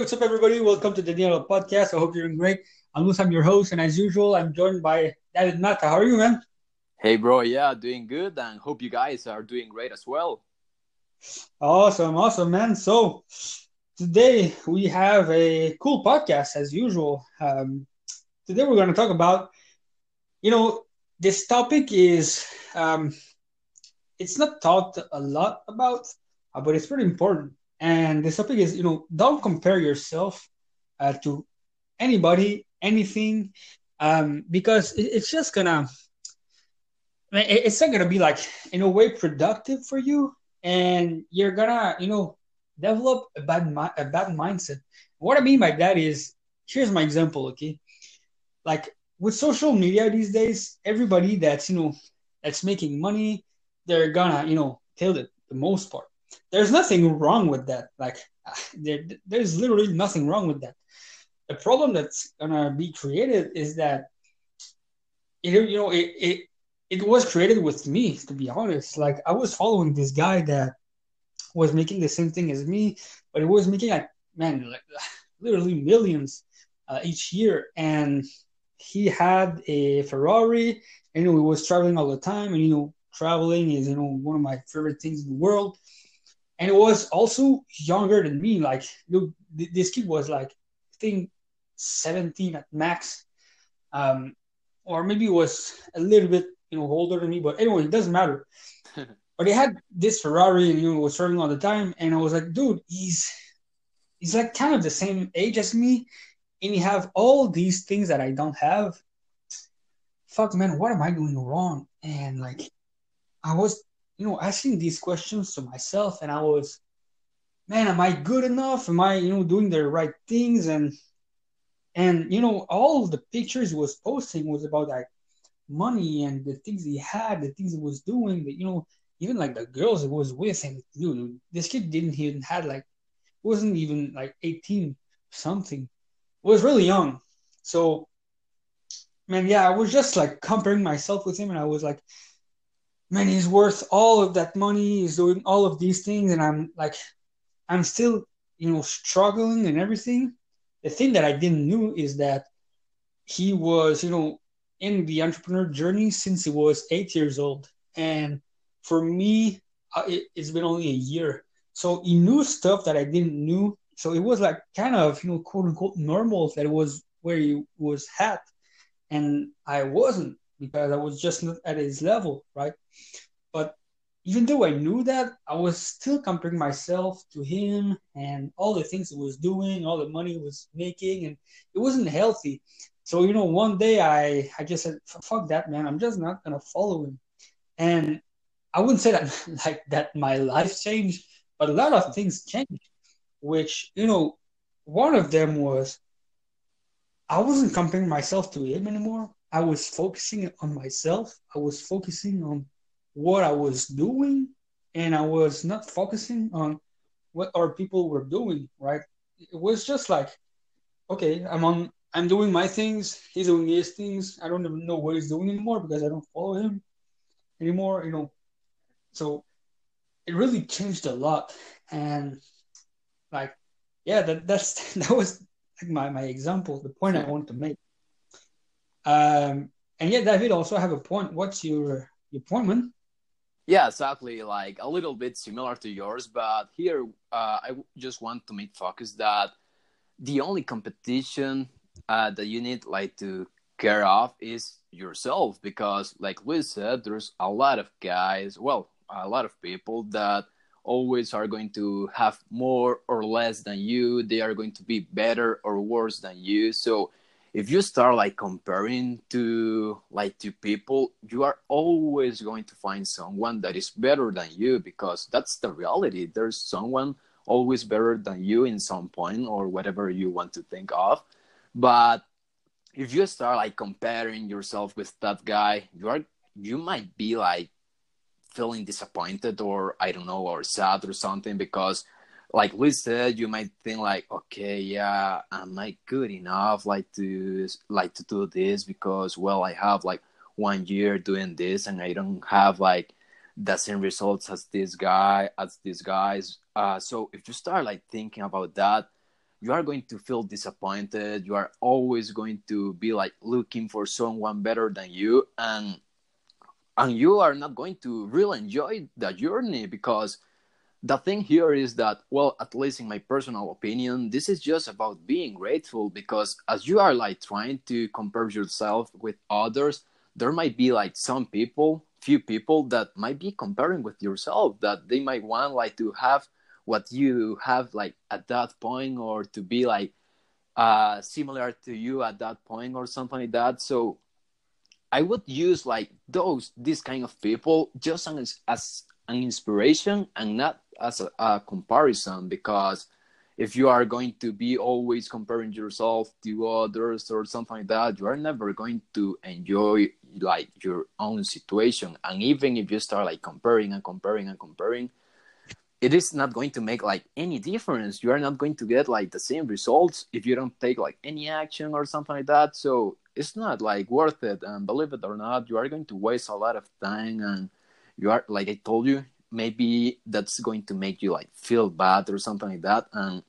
what's up, everybody? Welcome to the Daniel Podcast. I hope you're doing great. I'm Luz, I'm your host, and as usual, I'm joined by David Mata. How are you, man? Hey, bro. Yeah, doing good, and hope you guys are doing great as well. Awesome, awesome, man. So today we have a cool podcast, as usual. Um, today we're going to talk about, you know, this topic is um, it's not talked a lot about, uh, but it's pretty important and the topic is, you know, don't compare yourself uh, to anybody, anything, um, because it, it's just gonna, it's not gonna be like in a way productive for you, and you're gonna, you know, develop a bad a bad mindset. What I mean by that is, here's my example, okay? Like with social media these days, everybody that's you know that's making money, they're gonna you know tell it the most part there's nothing wrong with that. Like there, there's literally nothing wrong with that. The problem that's gonna be created is that you know it, it it was created with me to be honest. Like I was following this guy that was making the same thing as me, but it was making like man like literally millions uh, each year, and he had a Ferrari, and you know, he was traveling all the time, and you know traveling is you know one of my favorite things in the world and it was also younger than me. Like, look, this kid was like, I think, 17 at max, um, or maybe was a little bit, you know, older than me. But anyway, it doesn't matter. but he had this Ferrari, and you know, was driving all the time, and I was like, dude, he's he's like kind of the same age as me, and he have all these things that I don't have. Fuck, man, what am I doing wrong? And like, I was you know, asking these questions to myself, and I was, man, am I good enough? Am I, you know, doing the right things? And and you know, all the pictures he was posting was about like money and the things he had, the things he was doing. That you know, even like the girls he was with, and dude, this kid didn't even had like wasn't even like 18 something. Was really young. So man, yeah, I was just like comparing myself with him, and I was like, man, he's worth all of that money. He's doing all of these things, and I'm like, I'm still, you know, struggling and everything. The thing that I didn't know is that he was, you know, in the entrepreneur journey since he was eight years old, and for me, uh, it, it's been only a year. So he knew stuff that I didn't know. So it was like kind of, you know, quote unquote normal that it was where he was at, and I wasn't because I was just not at his level, right? But even though I knew that, I was still comparing myself to him and all the things he was doing, all the money he was making, and it wasn't healthy. So, you know, one day I, I just said, fuck that, man. I'm just not to follow him. And I wouldn't say that like that my life changed, but a lot of things changed, which, you know, one of them was I wasn't comparing myself to him anymore. I was focusing on myself. I was focusing on what I was doing, and I was not focusing on what our people were doing. Right? It was just like, okay, I'm on. I'm doing my things. He's doing his things. I don't even know what he's doing anymore because I don't follow him anymore. You know, so it really changed a lot. And like, yeah, that that's that was like my my example. The point I want to make. Um, and yeah, David also have a point. What's your your point, man? Yeah, exactly. Like a little bit similar to yours, but here uh, I just want to make focus that the only competition uh, that you need like to care of is yourself because, like we said, there's a lot of guys, well, a lot of people that always are going to have more or less than you. They are going to be better or worse than you. So if you start like comparing to like to people you are always going to find someone that is better than you because that's the reality. There's someone always better than you in some point or whatever you want to think of. But if you start like comparing yourself with that guy you are you might be like feeling disappointed or i don't know or sad or something because like we said, you might think like, okay, yeah, am I good enough like to like to do this because well, I have like one year doing this and I don't have like the same results as this guy as these guys. Uh, so if you start like thinking about that, you are going to feel disappointed you are always going to be like looking for someone better than you and and you are not going to really enjoy the journey because the thing here is that well at least in my personal opinion this is just about being grateful because as you are like trying to compare yourself with others there might be like some people few people that might be comparing with yourself that they might want like to have what you have like at that point or to be like uh similar to you at that point or something like that. So i would use like those this kind of people just as, as an inspiration and not as a, a comparison because if you are going to be always comparing yourself to others or something like that you are never going to enjoy like your own situation. And even if you start like comparing and comparing and comparing it is not going to make like any difference. You are not going to get like the same results if you don't take like any action or something like that. So it's not like worth it. And believe it or not you are going to waste a lot of time and you are like i told you maybe that's going to make you like feel bad or something like that. And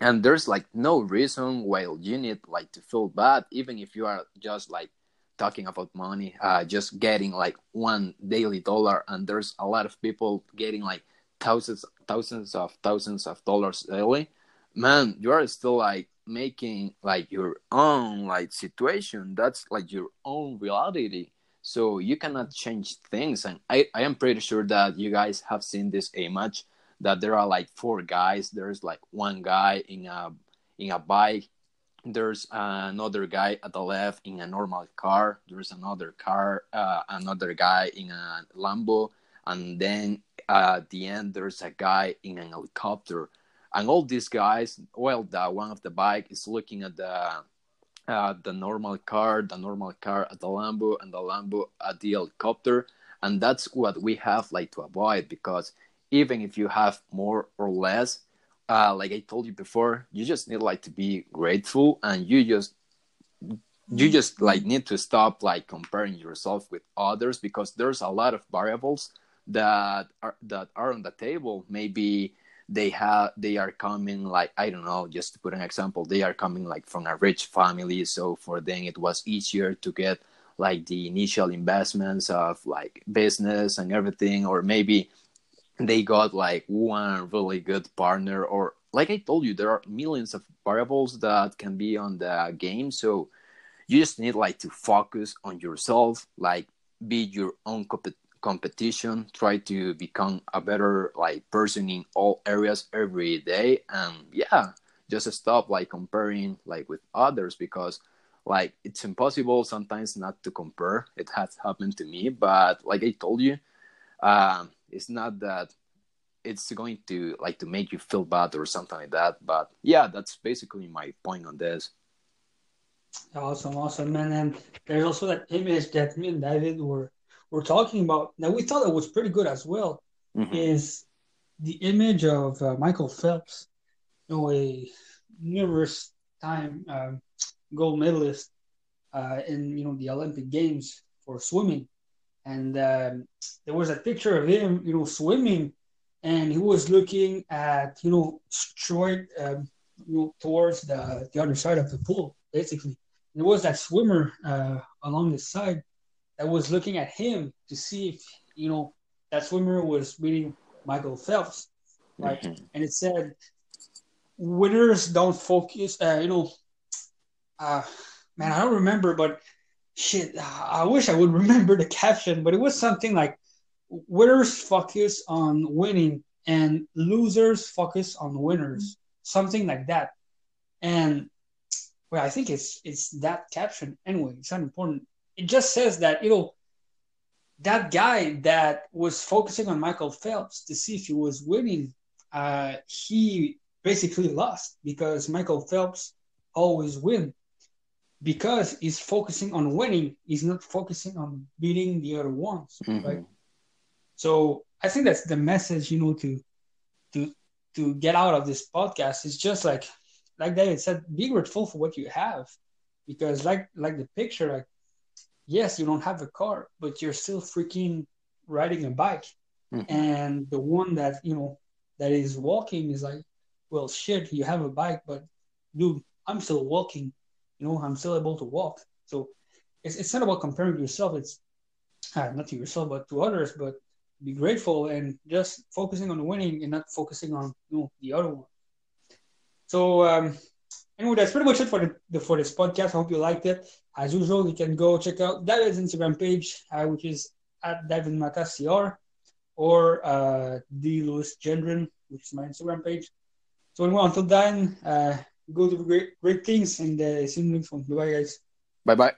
and there's like no reason why you need like to feel bad even if you are just like talking about money uh just getting like one daily dollar. And there's a lot of people getting like thousands thousands of thousands of dollars daily. Man you are still like making like your own like situation. That's like your own reality so you cannot change things. And i i am pretty sure that you guys have seen this image that there are like four guys. There's like one guy in a in a bike. There's another guy at the left in a normal car. There's another car uh, another guy in a lambo. And then uh, at the end there's a guy in an helicopter. And all these guys well the one of the bike is looking at the uh, the normal car the normal car at the lambo and the lambo at the helicopter. And that's what we have like to avoid because even if you have more or less uh, like i told you before you just need like to be grateful and you just you just like need to stop like comparing yourself with others because there's a lot of variables that are that are on the table. Maybe they have they are coming like i don't know just to put an example they are coming like from a rich family. So for them it was easier to get like the initial investments of like business and everything. Or maybe they got like one really good partner. Or like i told you there are millions of variables that can be on the game. So you just need like to focus on yourself like be your own competition try to become a better like person in all areas every day. And yeah just stop like comparing like with others because like it's impossible sometimes not to compare. It has happened to me but like i told you um it's not that it's going to like to make you feel bad or something like that. But yeah that's basically my point on this. Awesome awesome man. And there's also that image that me and david were were talking about that we thought it was pretty good as well mm-hmm. is the image of uh, michael phelps you know a numerous time um, gold medalist uh, in you know the olympic games for swimming and um, there was a picture of him, you know, swimming, and he was looking at, you know, straight, um, you know, towards the the other side of the pool, basically. And there was that swimmer uh, along the side that was looking at him to see if, you know, that swimmer was reading Michael Phelps, right? Mm-hmm. And it said, "Winners don't focus." Uh, you know, uh, man, I don't remember, but shit, I wish I would remember the caption, but it was something like winners focus on winning and losers focus on winners, something like that. And well, I think it's it's that caption anyway. It's not important. It just says that you know that guy that was focusing on Michael Phelps to see if he was winning, uh, he basically lost because Michael Phelps always win because he's focusing on winning, he's not focusing on beating the other ones, mm-hmm. right? So I think that's the message, you know, to to to get out of this podcast. It's just like like David said, be grateful for what you have, because like like the picture, like yes, you don't have a car, but you're still freaking riding a bike, mm-hmm. and the one that you know that is walking is like, well, shit, you have a bike, but dude, I'm still walking. You know, I'm still able to walk. So it's, it's not about comparing to yourself. It's uh, not to yourself, but to others. But be grateful and just focusing on winning and not focusing on you know, the other one. So um, anyway, that's pretty much it for the, the, for this podcast. I hope you liked it. As usual, you can go check out David's Instagram page, uh, which is at David Matacr, or uh, D Lewis Gendron, which is my Instagram page. So anyway, until then, uh, go do great great things and uh, see you next one. Bye, guys. Bye bye.